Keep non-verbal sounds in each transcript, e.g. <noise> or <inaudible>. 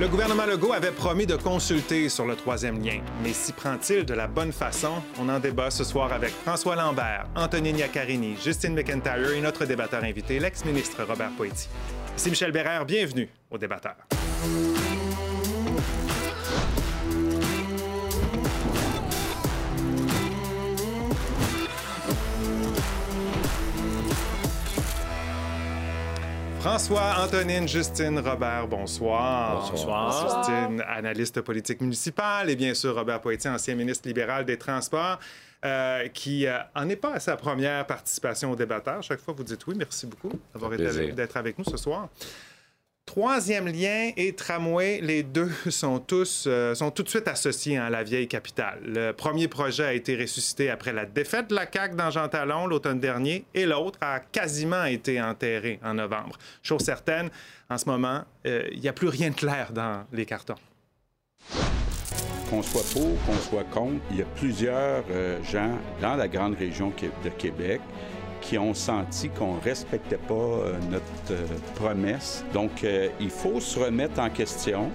Le gouvernement Legault avait promis de consulter sur le troisième lien. Mais s'y prend-il de la bonne façon? On en débat ce soir avec François Lambert, Anthony Niacarini, Justine McIntyre et notre débatteur invité, l'ex-ministre Robert Poetti. Ici Michel Bérère, bienvenue au débatteur. François, Antonine, Justine, Robert, bonsoir. Bonsoir. Justine, analyste politique municipale, et bien sûr Robert Poitier, ancien ministre libéral des Transports, euh, qui euh, en est pas à sa première participation au débatteur. Chaque fois, vous dites oui. Merci beaucoup d'avoir été d'être avec nous ce soir. Troisième lien et tramway, les deux <laughs> sont tous euh, sont tout de suite associés hein, à la vieille capitale. Le premier projet a été ressuscité après la défaite de la CAQ dans Jean Talon l'automne dernier et l'autre a quasiment été enterré en novembre. Chose certaine, en ce moment, euh, il n'y a plus rien de clair dans les cartons. Qu'on soit pour, qu'on soit contre, il y a plusieurs euh, gens dans la grande région de Québec qui ont senti qu'on ne respectait pas euh, notre euh, promesse. Donc, euh, il faut se remettre en question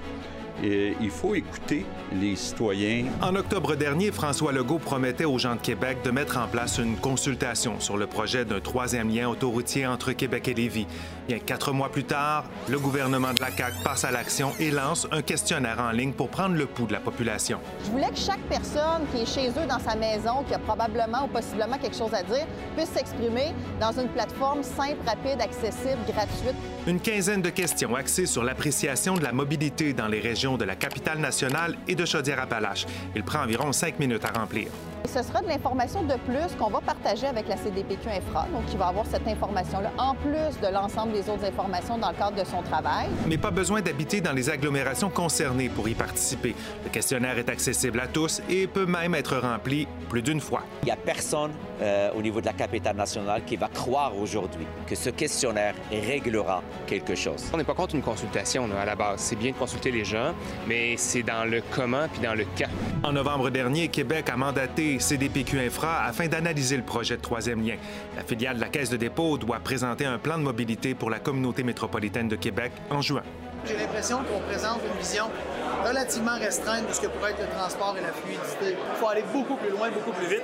et il faut écouter les citoyens. En octobre dernier, François Legault promettait aux gens de Québec de mettre en place une consultation sur le projet d'un troisième lien autoroutier entre Québec et Lévis. Bien, quatre mois plus tard, le gouvernement de la CAQ passe à l'action et lance un questionnaire en ligne pour prendre le pouls de la population. Je voulais que chaque personne qui est chez eux dans sa maison, qui a probablement ou possiblement quelque chose à dire, puisse s'exprimer dans une plateforme simple, rapide, accessible, gratuite. Une quinzaine de questions axées sur l'appréciation de la mobilité dans les régions de la capitale nationale et de Chaudière-Appalaches. Il prend environ cinq minutes à remplir. Ce sera de l'information de plus qu'on va partager avec la CDPQ Infra, donc qui va avoir cette information-là, en plus de l'ensemble des autres informations dans le cadre de son travail. Mais pas besoin d'habiter dans les agglomérations concernées pour y participer. Le questionnaire est accessible à tous et peut même être rempli plus d'une fois. Il n'y a personne euh, au niveau de la capitale nationale qui va croire aujourd'hui que ce questionnaire réglera quelque chose. On n'est pas contre une consultation là, à la base. C'est bien de consulter les gens, mais c'est dans le comment puis dans le quand. En novembre dernier, Québec a mandaté CDPQ Infra afin d'analyser le projet de troisième lien. La filiale de la Caisse de dépôt doit présenter un plan de mobilité pour la communauté métropolitaine de Québec en juin. J'ai l'impression qu'on présente une vision relativement restreinte de ce que pourrait être le transport et la fluidité. Il faut aller beaucoup plus loin, beaucoup plus vite.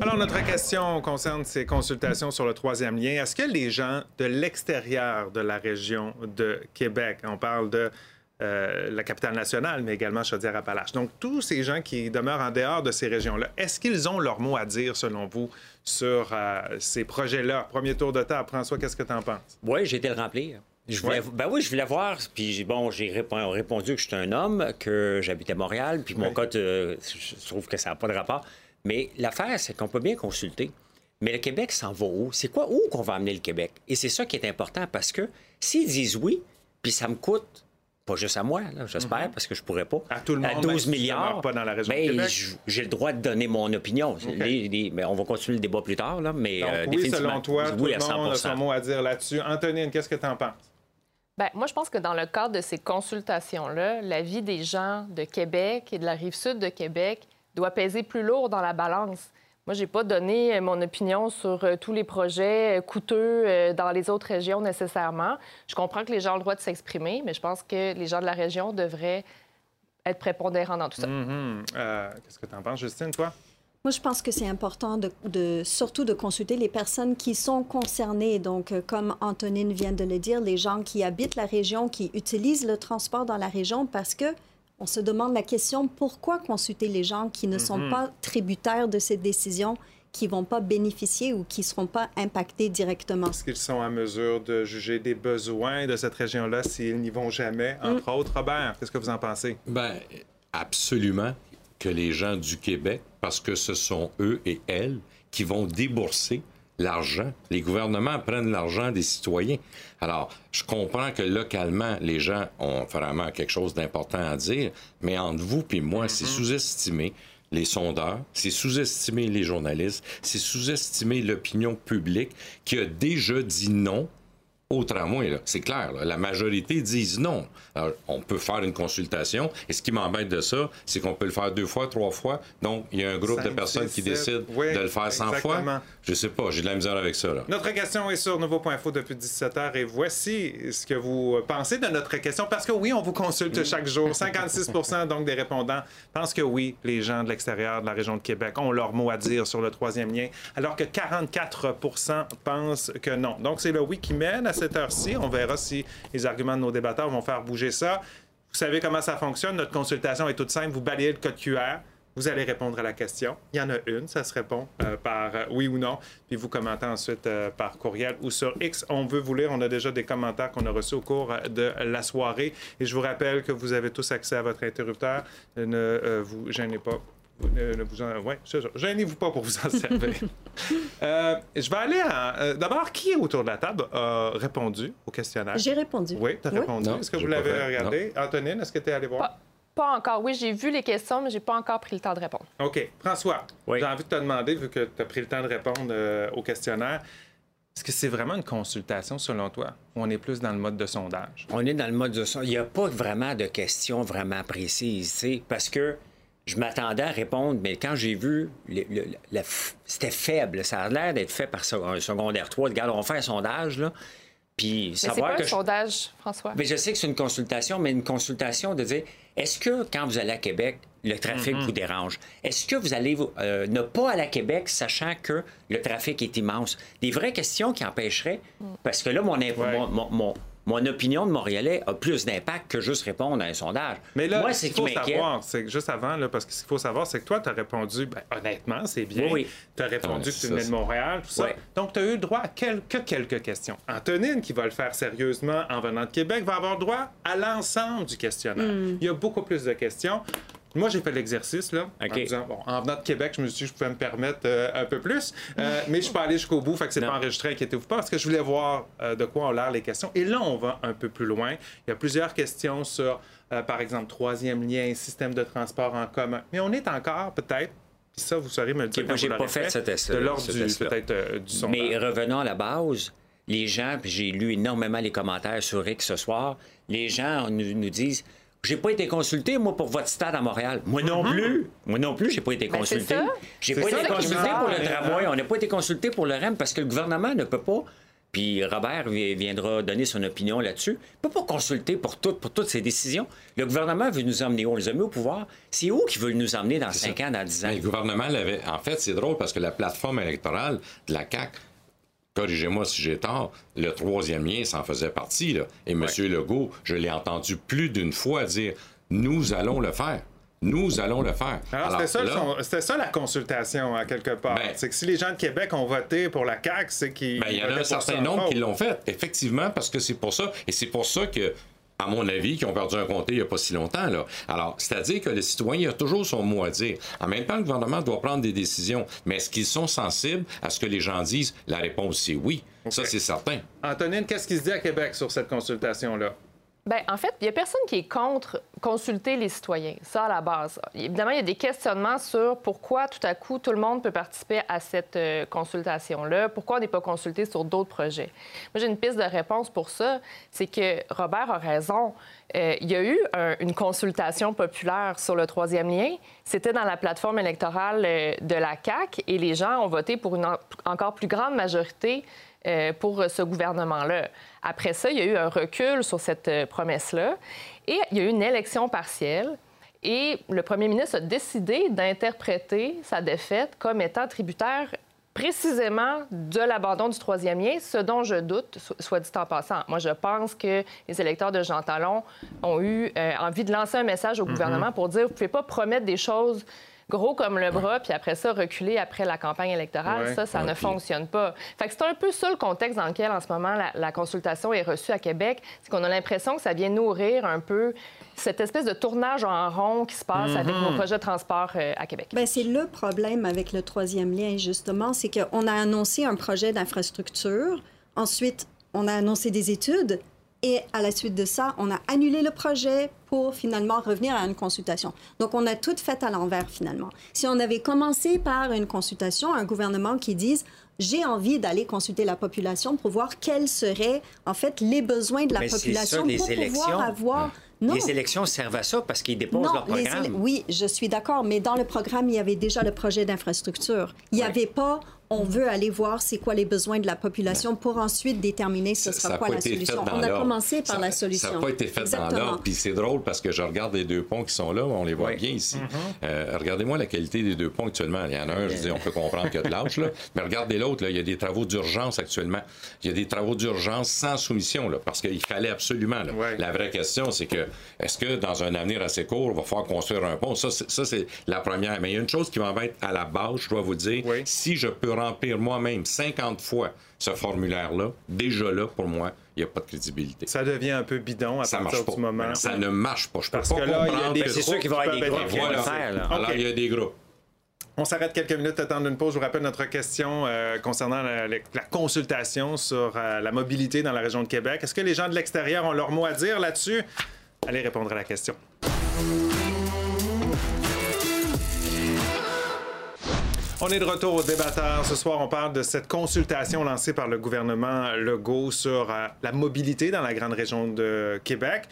Alors, notre question concerne ces consultations sur le troisième lien. Est-ce que les gens de l'extérieur de la région de Québec, on parle de euh, la capitale nationale, mais également Chaudière-Appalaches, donc tous ces gens qui demeurent en dehors de ces régions-là, est-ce qu'ils ont leur mot à dire, selon vous, sur euh, ces projets-là? Premier tour de table. François, qu'est-ce que tu en penses? Oui, j'ai été le remplir. Je voulais, Ouais. Ben oui, je voulais voir. Puis bon, j'ai répon- répondu que j'étais un homme, que j'habitais Montréal, puis mon Ouais. code, euh, je trouve que ça n'a pas de rapport. Mais l'affaire, c'est qu'on peut bien consulter. Mais le Québec s'en va où? C'est quoi? Où qu'on va amener le Québec? Et c'est ça qui est important parce que s'ils disent oui, puis ça me coûte, pas juste à moi, là, j'espère, parce que je pourrais pas. À tout le monde, même 12 si tu milliards. demeures pas dans la région de ben, J'ai le droit de donner mon opinion. Les- les- mais on va continuer le débat plus tard, là, mais Donc, euh, oui, selon toi, tout le à monde a 100 son mot à dire là-dessus. Antonine, qu'est-ce que tu en penses? Bien, moi, je pense que dans le cadre de ces consultations-là, la vie des gens de Québec et de la rive sud de Québec doit peser plus lourd dans la balance. Moi, je n'ai pas donné euh, mon opinion sur euh, tous les projets euh, coûteux dans les autres régions nécessairement. Je comprends que les gens ont le droit de s'exprimer, mais je pense que les gens de la région devraient être prépondérants dans tout ça. Mhm. Euh, qu'est-ce que tu en penses, Justine, toi? Moi, je pense que c'est important de, de- surtout de consulter les personnes qui sont concernées. Donc, comme Antonine vient de le dire, les gens qui habitent la région, qui utilisent le transport dans la région, parce que on se demande la question pourquoi consulter les gens qui ne sont Mhm. pas tributaires de cette décision, qui vont pas bénéficier ou qui seront pas impactés directement? Est-ce qu'ils sont en mesure de juger des besoins de cette région-là s'ils n'y vont jamais, entre autres? Robert, qu'est-ce que vous en pensez? Ben, absolument que les gens du Québec, parce que ce sont eux et elles qui vont débourser l'argent. Les gouvernements prennent l'argent des citoyens. Alors, je comprends que localement, les gens ont vraiment quelque chose d'important à dire, mais entre vous et moi, c'est sous-estimé les sondeurs, c'est sous-estimer les journalistes, c'est sous-estimer l'opinion publique qui a déjà dit non au tramway. C'est clair. là. La majorité disent non. Alors, on peut faire une consultation. Et ce qui m'embête de ça, c'est qu'on peut le faire deux fois, trois fois. Donc, il y a un groupe de personnes six, qui décident Oui, de le faire 100 exactement. fois. Je sais pas. J'ai de la misère avec ça. Là. Notre question est sur Nouveau.info depuis 17h et voici ce que vous pensez de notre question. Parce que oui, on vous consulte chaque jour. 56 donc des répondants pensent que oui, les gens de l'extérieur de la région de Québec ont leur mot à dire sur le troisième lien, alors que 44% pensent que non. Donc c'est le oui qui mène à cette heure-ci. On verra si les arguments de nos débatteurs vont faire bouger ça. Vous savez comment ça fonctionne. Notre consultation est toute simple. Vous balayez le code QR. Vous allez répondre à la question. Il y en a une, ça se répond euh, par euh, oui ou non. Puis vous commentez ensuite euh, par courriel ou sur X. On veut vous lire. On a déjà des commentaires qu'on a reçus au cours de la soirée. Et je vous rappelle que vous avez tous accès à votre interrupteur. Ne vous gênez pas. Vous Ne, ne vous en... ouais. Gênez-vous pas pour vous en <laughs> servir. Euh, je vais aller à... euh, D'abord, qui autour de la table a répondu au questionnaire? J'ai répondu. Oui, tu as Oui. répondu. Est-ce que vous l'avez regardé? Antonine, est-ce que tu es allé voir? Pas, pas encore. Oui, j'ai vu les questions, mais j'ai pas encore pris le temps de répondre. OK. François, Oui. j'ai envie de te demander, vu que tu as pris le temps de répondre euh, au questionnaire, est-ce que c'est vraiment une consultation selon toi ou on est plus dans le mode de sondage? On est dans le mode de son. Il n'y a pas vraiment de questions vraiment précises, parce que je m'attendais à répondre, mais quand j'ai vu, c'était faible. Ça a l'air d'être fait par so- un secondaire 3. Regarde, on fait un sondage, là, puis Mais c'est savoir pas un que... je- sondage, François? Mais je sais que c'est une consultation, mais une consultation de dire est-ce que quand vous allez à Québec, le trafic vous dérange? Est-ce que vous allez vous- euh, ne pas aller à Québec sachant que le trafic est immense? Des vraies questions qui empêcheraient, parce que là, mon, imp- Ouais. mon, mon- mon- mon opinion de Montréalais a plus d'impact que juste répondre à un sondage. Mais là, Moi, ce c'est qu'il qui faut savoir, c'est que juste avant, là, parce que ce qu'il faut savoir, c'est que toi, tu as répondu, ben, honnêtement, c'est bien. Oui, oui. Tu as répondu Ouais, que tu ça, venais de Montréal, tout ça. Ouais. Donc, tu as eu le droit à quel- que quelques questions. Antonine, qui va le faire sérieusement en venant de Québec, va avoir droit à l'ensemble du questionnaire. Il y a beaucoup plus de questions. Moi, j'ai fait l'exercice, là, en OK. disant, bon, en venant de Québec, je me suis dit que je pouvais me permettre euh, un peu plus, Euh, <laughs> mais je suis pas allé jusqu'au bout, fait que c'est pas enregistré, inquiétez-vous pas, parce que je voulais voir euh, de quoi ont l'air les questions. Et là, on va un peu plus loin. Il y a plusieurs questions sur, par exemple, troisième lien, système de transport en commun. Mais on est encore, peut-être, puis ça, vous saurez me le dire. moi, quand j'ai pas l'aurez fait ce test-là, De l'ordre peut-être, du sondage. Mais revenons à la base, les gens, puis j'ai lu énormément les commentaires sur X ce soir, les gens nous, nous disent j'ai pas été consulté, moi, pour votre stade à Montréal. Moi non plus. Moi non plus, j'ai pas été Ben, consulté. J'ai pas ça été consulté pour le tramway. On n'a pas été consulté pour le REM parce que le gouvernement ne peut pas. Puis Robert vi- viendra donner son opinion là-dessus. Il ne peut pas consulter pour, tout- pour toutes ces décisions. Le gouvernement veut nous emmener? On les a mis au pouvoir. C'est où qui veut nous emmener dans 5 ans, dans 10 ans? Mais le gouvernement l'avait. En fait, c'est drôle parce que la plateforme électorale de la CAQ, corrigez-moi si j'ai tort, le troisième lien s'en faisait partie. Là. Et M. Legault, je l'ai entendu plus d'une fois dire nous allons le faire. Nous allons le faire. Alors, c'était ça, là- son- ça la consultation, à quelque part. Ben- c'est que si les gens de Québec ont voté pour la CAQ, c'est qu'ils. Ben, il y en a un certain nombre qui l'ont fait, effectivement, parce que c'est pour ça. Et c'est pour ça que, à mon avis, qui ont perdu un comté il n'y a pas si longtemps. Là. Alors, c'est-à-dire que le citoyen a toujours son mot à dire. En même temps, le gouvernement doit prendre des décisions. Mais est-ce qu'ils sont sensibles à ce que les gens disent? La réponse, c'est oui. Ça, c'est certain. Antonine, qu'est-ce qui se dit à Québec sur cette consultation-là? Ben, en fait, il n'y a personne qui est contre consulter les citoyens. Ça, à la base. Évidemment, il y a des questionnements sur pourquoi, tout à coup, tout le monde peut participer à cette euh, consultation-là. Pourquoi on n'est pas consulté sur d'autres projets? Moi, j'ai une piste de réponse pour ça. C'est que Robert a raison. Euh, il y a eu un- une consultation populaire sur le troisième lien. C'était dans la plateforme électorale euh, de la CAQ et les gens ont voté pour une en- encore plus grande majorité pour ce gouvernement-là. Après ça, il y a eu un recul sur cette euh, promesse-là et il y a eu une élection partielle. Et le premier ministre a décidé d'interpréter sa défaite comme étant tributaire précisément de l'abandon du troisième lien, ce dont je doute, so- soit dit en passant. Moi, je pense que les électeurs de Jean Talon ont eu euh, envie de lancer un message au gouvernement pour dire, vous ne pouvez pas promettre des choses gros comme le bras, puis après ça, reculer après la campagne électorale. Ouais. Ça, ça Ouais, ne puis- fonctionne pas. Fait que c'est un peu ça le contexte dans lequel, en ce moment, la, la consultation est reçue à Québec. C'est qu'on a l'impression que ça vient nourrir un peu cette espèce de tournage en rond qui se passe avec nos projets de transport euh, à Québec. Ben, c'est le problème avec le troisième lien, justement, c'est qu'on a annoncé un projet d'infrastructure, ensuite on a annoncé des études, Et à la suite de ça, on a annulé le projet pour finalement revenir à une consultation. Donc, on a tout fait à l'envers finalement. Si on avait commencé par une consultation, un gouvernement qui dise j'ai envie d'aller consulter la population pour voir quels seraient en fait les besoins de la Mais population ça, les pour élections. pouvoir avoir non. Les élections servent à ça parce qu'ils déposent Non, leur programme. oui, je suis d'accord, mais dans le programme, il y avait déjà le projet d'infrastructure. Il n'y Ouais. avait pas on veut aller voir c'est quoi les besoins de la population pour ensuite déterminer ce Ça sera n'a quoi la solution. On a commencé par Ça- la solution. Ça n'a pas été fait Exactement. dans l'ordre. Puis c'est drôle parce que je regarde les deux ponts qui sont là, on les voit bien ici. Euh, Regardez-moi la qualité des deux ponts actuellement. Il y en a un, je dis, on peut comprendre qu'il y a de l'âge, là. mais regardez l'autre, là, il y a des travaux d'urgence actuellement. Il y a des travaux d'urgence sans soumission, là, parce qu'il fallait absolument. là. La vraie question, c'est que est-ce que dans un avenir assez court, il va falloir construire un pont? Ça, c'est- ça, c'est la première. Mais il y a une chose qui m'embête à la base, je dois vous dire. Si je peux remplir moi-même 50 fois ce formulaire-là, déjà là, pour moi, il n'y a pas de crédibilité. Ça devient un peu bidon à Ça partir du pas. moment. Ça ne marche pas. Je peux Parce pas que là, il y a comprendre des que- groupes qui peuvent être Voilà. influencés, là. Alors, OK. il y a des groupes. On s'arrête quelques minutes, temps d'une pause. Je vous rappelle notre question euh, concernant la, la- la consultation sur euh, la mobilité dans la région de Québec. Est-ce que les gens de l'extérieur ont leur mot à dire là-dessus? Allez répondre à la question. On est de retour au débatteur. Ce soir, on parle de cette consultation lancée par le gouvernement Legault sur euh, la mobilité dans la grande région de Québec.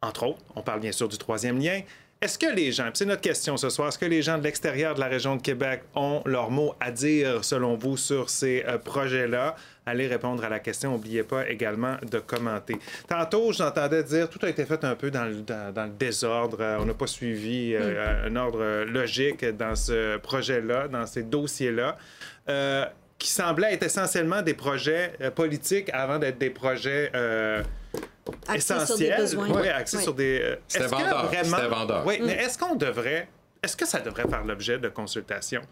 Entre autres, on parle bien sûr du troisième lien. Est-ce que les gens, c'est notre question ce soir, est-ce que les gens de l'extérieur de la région de Québec ont leur mot à dire, selon vous, sur ces euh, projets-là? Allez répondre à la question. N'oubliez pas également de commenter. Tantôt, j'entendais dire tout a été fait un peu dans le, dans- dans le désordre. Euh, on n'a pas suivi euh, un ordre logique dans ce projet-là, dans ces dossiers-là. Qui semblaient être essentiellement des projets euh, politiques avant d'être des projets euh, sur des essentiels. besoins. Oui, axés Oui. sur des. euh, C'était est-ce que vendeur, vraiment- vendeur. Oui, Mm. mais est-ce qu'on devrait. Est-ce que ça devrait faire l'objet de consultation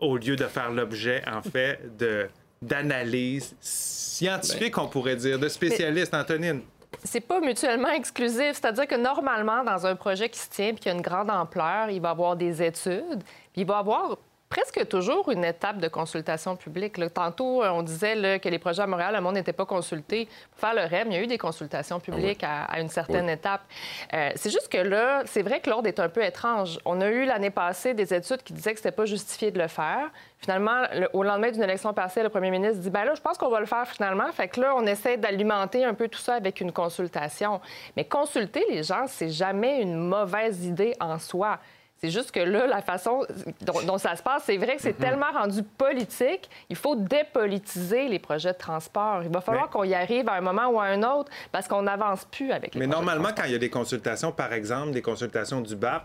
au lieu de faire l'objet, en fait, de d'analyse scientifique, Ben. on pourrait dire, de spécialistes, Antonine? C'est pas mutuellement exclusif. C'est-à-dire que normalement, dans un projet qui se tient et qui a une grande ampleur, il va y avoir des études, puis il va y avoir presque toujours une étape de consultation publique. là. Tantôt, euh, on disait là, que les projets à Montréal, le monde n'était pas consulté. Pour faire le REM, il y a eu des consultations publiques à, à une certaine étape. Euh, c'est juste que là, c'est vrai que l'ordre est un peu étrange. On a eu l'année passée des études qui disaient que c'était pas justifié de le faire. Finalement, le- au lendemain d'une élection passée, le premier ministre dit ben là, je pense qu'on va le faire finalement. Fait que là, on essaie d'alimenter un peu tout ça avec une consultation. Mais consulter les gens, c'est jamais une mauvaise idée en soi. C'est juste que là, la façon dont, dont ça se passe, c'est vrai que c'est tellement rendu politique. Il faut dépolitiser les projets de transport. Il va falloir Mais- qu'on y arrive à un moment ou à un autre parce qu'on n'avance plus avec les Mais normalement, quand il y a des consultations, par exemple, des consultations du BAP,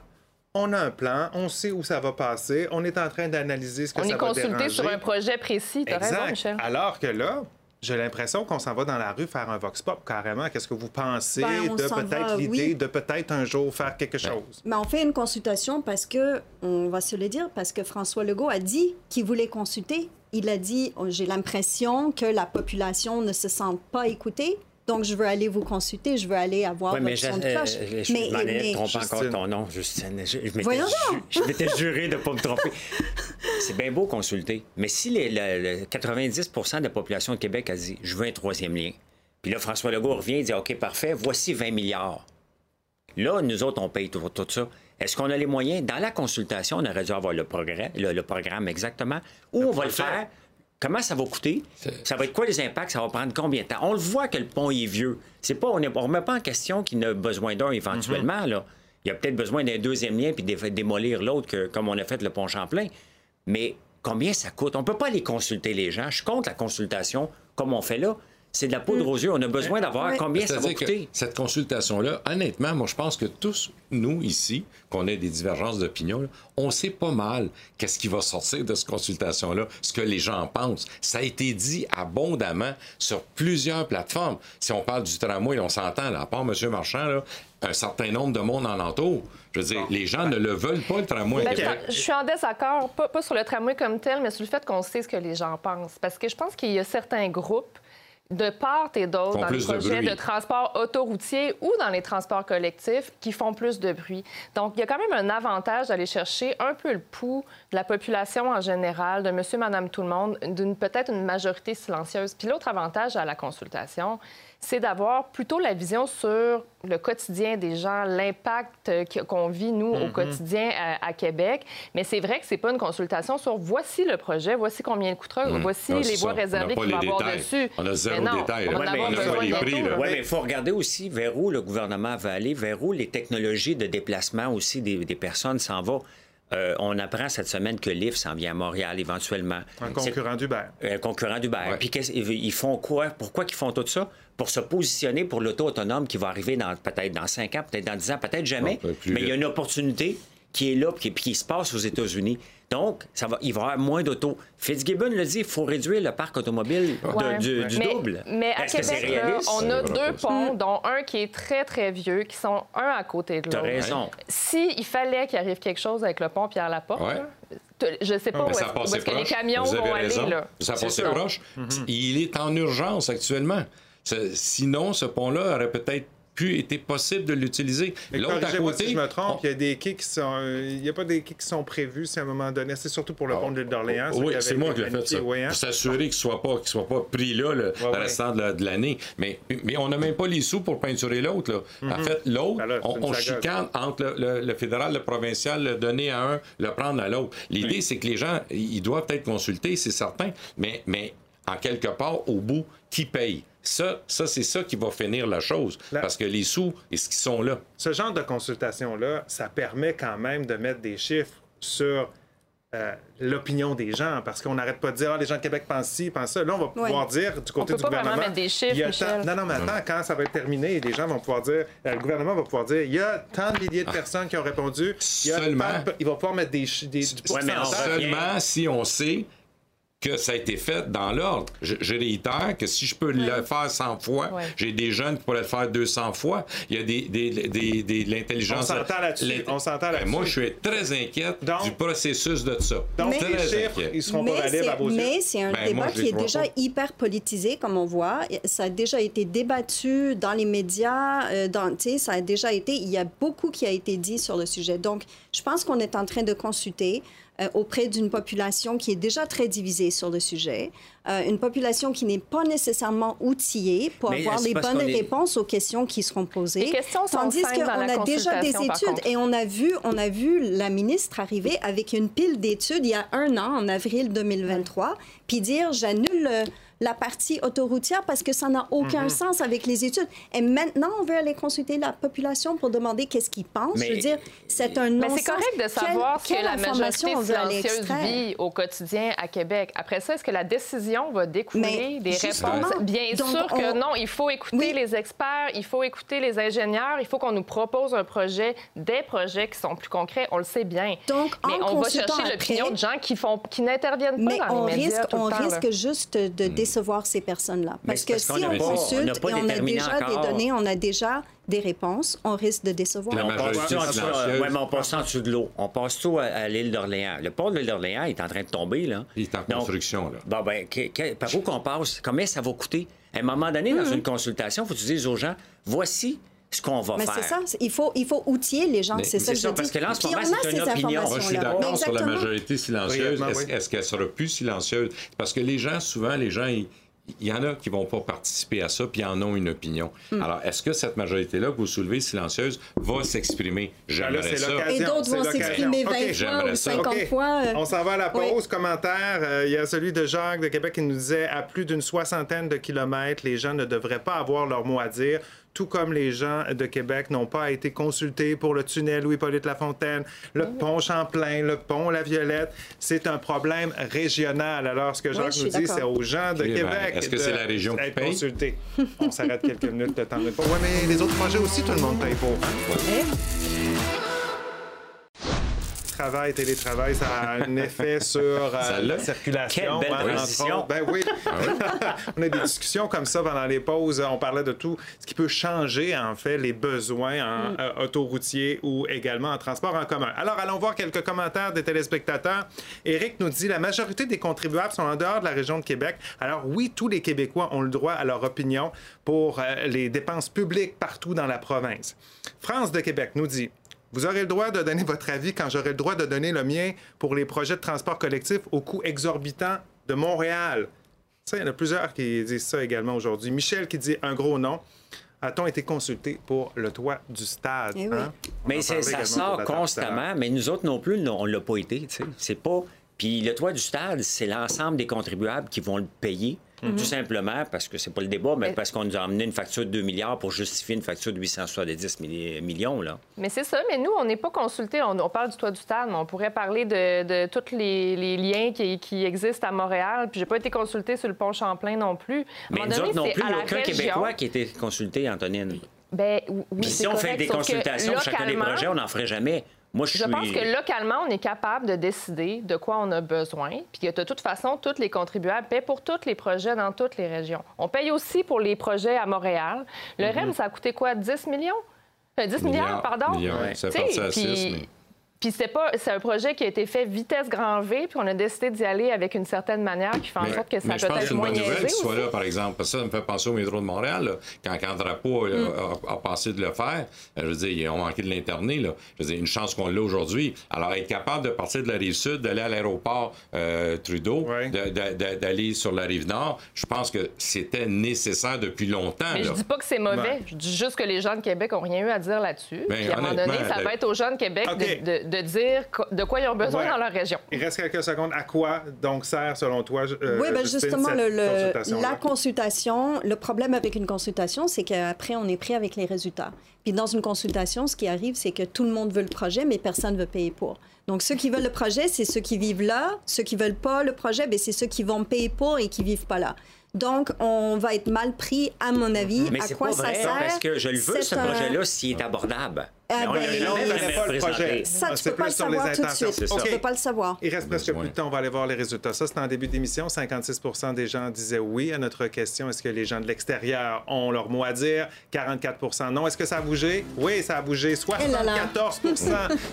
on a un plan, on sait où ça va passer, on est en train d'analyser ce que On ça est va consulté déranger. sur un projet précis. Tu as raison. Michel. Alors que là, j'ai l'impression qu'on s'en va dans la rue faire un vox pop carrément. Qu'est-ce que vous pensez Ben, de peut-être l'idée oui. de peut-être un jour faire quelque chose? Mais on fait une consultation parce que, on va se le dire, parce que François Legault a dit qu'il voulait consulter. Il a dit, oh, j'ai l'impression que la population ne se sent pas écoutée. Donc, je veux aller vous consulter, je veux aller avoir Oui, mais votre je, son de euh, cloche. je, je Mais- m'en mais- encore ton nom, Justine. Je, je m'étais Voyons ju- donc! je m'étais juré de ne pas me tromper. <laughs> C'est bien beau consulter, mais si les, le- le 90% de la population de Québec a dit « je veux un troisième lien », puis là, François Legault revient et dit « OK, parfait, voici 20 milliards ». Là, nous autres, on paye tout, tout ça. Est-ce qu'on a les moyens? Dans la consultation, on aurait dû avoir le, progrès, le, le programme exactement. Où on va le faire? Comment ça va coûter? Ça va être quoi les impacts? Ça va prendre combien de temps? On le voit que le pont est vieux. C'est pas, on ne remet pas en question qu'il a besoin d'un éventuellement. là. Il y a peut-être besoin d'un deuxième lien puis de démolir l'autre, comme on a fait le pont Champlain. Mais combien ça coûte? On ne peut pas aller consulter les gens. Je contre la consultation comme on fait là. C'est de la poudre aux yeux. On a besoin d'avoir Ouais. combien ça va coûter. cette consultation-là, honnêtement, moi, je pense que tous, nous, ici, qu'on ait des divergences d'opinion, on sait pas mal qu'est-ce qui va sortir de cette consultation-là, ce que les gens pensent. Ça a été dit abondamment sur plusieurs plateformes. Si on parle du tramway, on s'entend, là, à part M. Marchand, là, un certain nombre de monde en entoure. Je veux dire, les gens ne le veulent pas, le tramway. Ben, je- suis en désaccord, pas, pas sur le tramway comme tel, mais sur le fait qu'on sait ce que les gens pensent. Parce que je pense qu'il y a certains groupes de part et d'autre dans les de projets de, transport autoroutier ou dans les transports collectifs qui font plus de bruit. Donc, il y a quand même un avantage d'aller chercher un peu le pouls de la population en général, de monsieur, madame, tout le monde, d'une peut-être une majorité silencieuse. Puis l'autre avantage à la consultation, c'est d'avoir plutôt la vision sur le quotidien des gens, l'impact qu'on vit, nous, au Mhm. quotidien à, à Québec. Mais c'est vrai que c'est pas une consultation sur voici le projet, voici combien il coûtera, Mhm. voici Non, les voies ça. Réservées qu'il va y avoir dessus. On a zéro Mais non, détail, On là. va en Ouais, mais les prix. Oui, il faut regarder aussi vers où le gouvernement va aller, vers où les technologies de déplacement aussi des, des personnes s'en vont. Euh, on apprend cette semaine que Lyft s'en vient à Montréal éventuellement. Un concurrent d'Uber. un concurrent d'Uber. Puis qu'est-ce- ils font quoi? Pourquoi ils font tout ça? Pour se positionner pour l'auto autonome qui va arriver dans peut-être dans 5 ans, peut-être dans 10 ans, peut-être jamais. Non, Mais il y a une opportunité qui est là puis qui, puis qui se passe aux États-Unis. Donc, ça va, il va y avoir moins d'autos. Fitzgibbon le dit, il faut réduire le parc automobile de- Ouais. du, du mais, double. Mais à Est-ce que c'est Québec, là, réaliste? on a deux ponts, dont un qui est très, très vieux, qui sont un à côté de T'as l'autre. raison. S'il fallait qu'il arrive quelque chose avec le pont Pierre-Laporte, Ouais. je sais pas où Mais est-ce ça a où est-ce que les camions Vous avez vont raison. aller. Là. Ça ça. proche. Il est en urgence actuellement. Sinon, ce pont-là aurait peut-être pu été possible de l'utiliser. L'autre à côté, si je me trompe, on- il y a des quais qui sont. Il n'y a pas des quais qui sont prévus, c'est à un moment donné. C'est surtout pour le pont de l'île d'Orléans. Oui, c'est moi qui l'ai fait, ça. oui, hein? Pour s'assurer qu'il ne soit, pas- qu'il soit pas pris là le, restant de la- de l'année. Mais, mais on n'a même pas les sous pour peinturer l'autre. En fait, l'autre, Ben on, on chicane entre le fédéral, le provincial, le donner à un, le prendre à l'autre. L'idée, c'est que les gens, ils doivent être consultés, c'est certain, mais, mais en quelque part, au bout, qui paye? Ça, ça c'est ça qui va finir la chose. Parce que les sous, est-ce qu'ils sont là? Ce genre de consultation-là, ça permet quand même de mettre des chiffres sur euh, l'opinion des gens, parce qu'on n'arrête pas de dire ah, les gens de Québec pensent ci, pensent ça. Là, on va pouvoir dire du côté peut du pas vraiment gouvernement. mettre des chiffres, il y a Michel. tant- Non, non, mais attends, quand ça va être terminé, les gens vont pouvoir dire, euh, le gouvernement va pouvoir dire il y a tant de milliers de personnes qui ont répondu. Il y a Seulement. tant de- il va pouvoir mettre des, des, Ouais, mais on Seulement si on sait que ça a été fait dans l'ordre. Je, je réitère que si je peux le faire 100 fois, j'ai des jeunes qui pourraient le faire 200 fois. Il y a des, des, des, des- de l'intelligence. On s'entend là-dessus. On s'entend Ben, là-dessus. Moi, je suis très inquiète Donc- du processus de ça. Donc, Mais- les chiffres, ils seront pas valides à c'est- vos yeux? Mais c'est un Ben, débat moi, qui est déjà pas. hyper politisé, comme on voit. Ça a déjà été débattu dans les médias. euh, dans, tu sais, ça a déjà été. Il y a beaucoup qui a été dit sur le sujet. Donc, je pense qu'on est en train de consulter euh, auprès d'une population qui est déjà très divisée sur le sujet, euh, une population qui n'est pas nécessairement outillée pour Mais avoir les bonnes est- réponses aux questions qui seront posées. Les questions sont Tandis qu'on la a déjà des études et on a vu, on a vu la ministre arriver avec une pile d'études il y a un an, en avril 2023, puis dire j'annule la partie autoroutière parce que ça n'a aucun Mhm. sens avec les études. Et maintenant, on veut aller consulter la population pour demander qu'est-ce qu'ils pensent. Mais- Je veux dire, c'est un Mais non-sens. c'est correct de Quelle- savoir quelle que la information majorité on veut aller silencieuse vit au quotidien à Québec. Après ça, est-ce que la décision va découler Mais des justement, réponses? Bien donc sûr que on- non. Il faut écouter Oui. les experts, il faut écouter les ingénieurs, il faut qu'on nous propose un projet, des projets qui sont plus concrets. On le sait bien. Donc, en Mais on va chercher l'opinion de gens qui font, qui n'interviennent pas Mais dans on les médias risque, tout le on temps, là. risque juste de décevoir ces personnes-là. Parce que parce si qu'on on on consulte pas et on a déjà encore. des données, on a déjà des réponses, on risque de décevoir. La On passe tout en dessous, silencieuse. ouais, mais on passe en dessous de l'eau. On passe tout à, à l'île d'Orléans. Le pont de l'île d'Orléans est en train de tomber, là. Il est en Donc, construction, là. Bon, ben, que- que- par où qu'on passe? Combien ça va coûter? À un moment donné, dans une consultation, il faut que tu dises aux gens, voici ce qu'on va Mais faire. c'est ça, il faut, il faut outiller les gens, Mais c'est ça que ça, je parce dis. que là, en ce moment, c'est ces une opinion. Moi, je suis d'accord sur la majorité silencieuse. Est-ce oui. qu'elle sera plus silencieuse? Parce que les gens, souvent, les gens, ils- il y en a qui vont pas participer à ça, puis ils en ont une opinion. Hmm. Alors, est-ce que cette majorité-là que vous soulevez silencieuse va s'exprimer? J'aimerais c'est ça. Et d'autres vont s'exprimer OK. 20 fois J'aimerais ou ça. 50 OK. fois. euh, On s'en va à la oui. pause. Commentaire. euh, Il y a celui de Jacques de Québec qui nous disait à plus d'une soixantaine de kilomètres, les gens ne devraient pas avoir leur mot à dire. Tout comme les gens de Québec n'ont pas été consultés pour le tunnel Louis-Polyte Lafontaine, le pont Champlain, le pont La Violette. C'est un problème régional. Alors, ce que Jacques je suis nous dit, c'est aux gens de ben, Québec. est-ce que de c'est la région qui être paye? consultés. On s'arrête quelques minutes, le temps de pas. Oui, mais les autres projets aussi, tout le monde paye pour. hein? Travail, télétravail, ça a un <laughs> effet sur euh, la l'a? circulation. Quelle belle hein. Ben oui. <laughs> on a des discussions comme ça pendant les pauses. On parlait de tout ce qui peut changer, en fait, les besoins en euh, autoroutier ou également en transport en commun. Alors, allons voir quelques commentaires des téléspectateurs. Éric nous dit la majorité des contribuables sont en dehors de la région de Québec. Alors, oui, tous les Québécois ont le droit à leur opinion pour euh, les dépenses publiques partout dans la province. France de Québec nous dit vous aurez le droit de donner votre avis quand j'aurai le droit de donner le mien pour les projets de transport collectif au coût exorbitant de Montréal. Ça, il y en a plusieurs qui disent ça également aujourd'hui. Michel qui dit un gros non. A-t-on été consulté pour le toit du stade? Eh oui. hein? Mais ça sort constamment, mais nous autres non plus, non, on l'a pas été. C'est pas. Puis le toit du stade, c'est l'ensemble des contribuables qui vont le payer. Mhm. Tout simplement parce que c'est pas le débat, mais parce qu'on nous a amené une facture de 2 milliards pour justifier une facture de 870 milli- millions. Là. Mais c'est ça, mais nous, on n'est pas consultés. On, on parle du toit du stade, mais on pourrait parler de, de tous les, les liens qui, qui existent à Montréal. Puis j'ai pas été consultée sur le pont Champlain non plus. Mais nous donné, autres non plus, il n'y a aucun région. Québécois qui a été consulté, Antonine. Ben, oui, Puis si on fait des consultations pour chacun des projets, on n'en ferait jamais. Moi, je suis. Pense que localement, on est capable de décider de quoi on a besoin, puis que de toute façon, tous les contribuables paient pour tous les projets dans toutes les régions. On paye aussi pour les projets à Montréal. Le REM, ça a coûté quoi? 10 millions? Euh, 10 milliards, Milliards, pardon? milliards, ouais. Ça à mais- Puis c'est pas, c'est un projet qui a été fait vitesse grand V, puis on a décidé d'y aller avec une certaine manière qui fait en Mais, sorte que ça mais peut je pense que être c'est une moins bonne nouvelle soit là, par exemple. Parce que ça me fait penser au métro de Montréal. là. Quand, quand Drapeau là, Mm. a, a pensé de le faire, euh, je veux dire, ils ont manqué de l'interner. là. Je veux dire, une chance qu'on l'a aujourd'hui. Alors, être capable de partir de la rive sud, d'aller à l'aéroport euh, Trudeau, Ouais. de- de- de- d'aller sur la rive nord, je pense que c'était nécessaire depuis longtemps. Mais je dis pas que c'est mauvais. Je dis juste que les gens de Québec ont rien eu à dire là-dessus. Ben, Puis à un moment donné, ça va être aux gens de Québec de, de- dire de quoi ils ont besoin Ouais. dans leur région. Il reste quelques secondes. À quoi donc sert, selon toi, euh, oui, ben Justine, justement, cette le, le- consultation-là? la consultation, le problème avec une consultation, c'est qu'après, on est pris avec les résultats. Puis dans une consultation, ce qui arrive, c'est que tout le monde veut le projet, mais personne ne veut payer pour. Donc, ceux qui veulent le projet, c'est ceux qui vivent là. Ceux qui veulent pas le projet, ben, c'est ceux qui vont payer pour et qui vivent pas là. Donc, on va être mal pris, à mon avis. Mais à c'est quoi pas ça vrai, sert? parce que je le veux, ce un- projet-là, s'il est abordable. Ah, on ben, non, on connaît pas le projet. Ça, tu C'est peux pas le savoir tout de suite. On ne peut pas le savoir. Il reste presque plus de temps. On va aller voir les résultats. Ça, c'est en début d'émission. 56 des gens disaient oui à notre question. Est-ce que les gens de l'extérieur ont leur mot à dire? 44 non. Est-ce que ça a bougé? Oui, ça a bougé. Eh là là. 74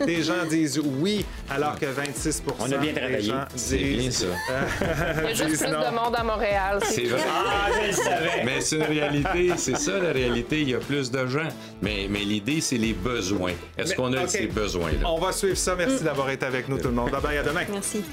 des gens disent oui, alors que 26 On a bien des travaillé. gens C'est bien disent... ça. <laughs> Il y a juste plus non. de monde à Montréal. C'est vrai. Ah, je le savais! Mais c'est une réalité, c'est ça la réalité. Il y a plus de gens. Mais, mais l'idée, c'est les besoins. Est-ce qu'on a ces besoins-là? On va suivre ça. Merci d'avoir été avec nous, tout le monde. Bye bye, à demain. Merci.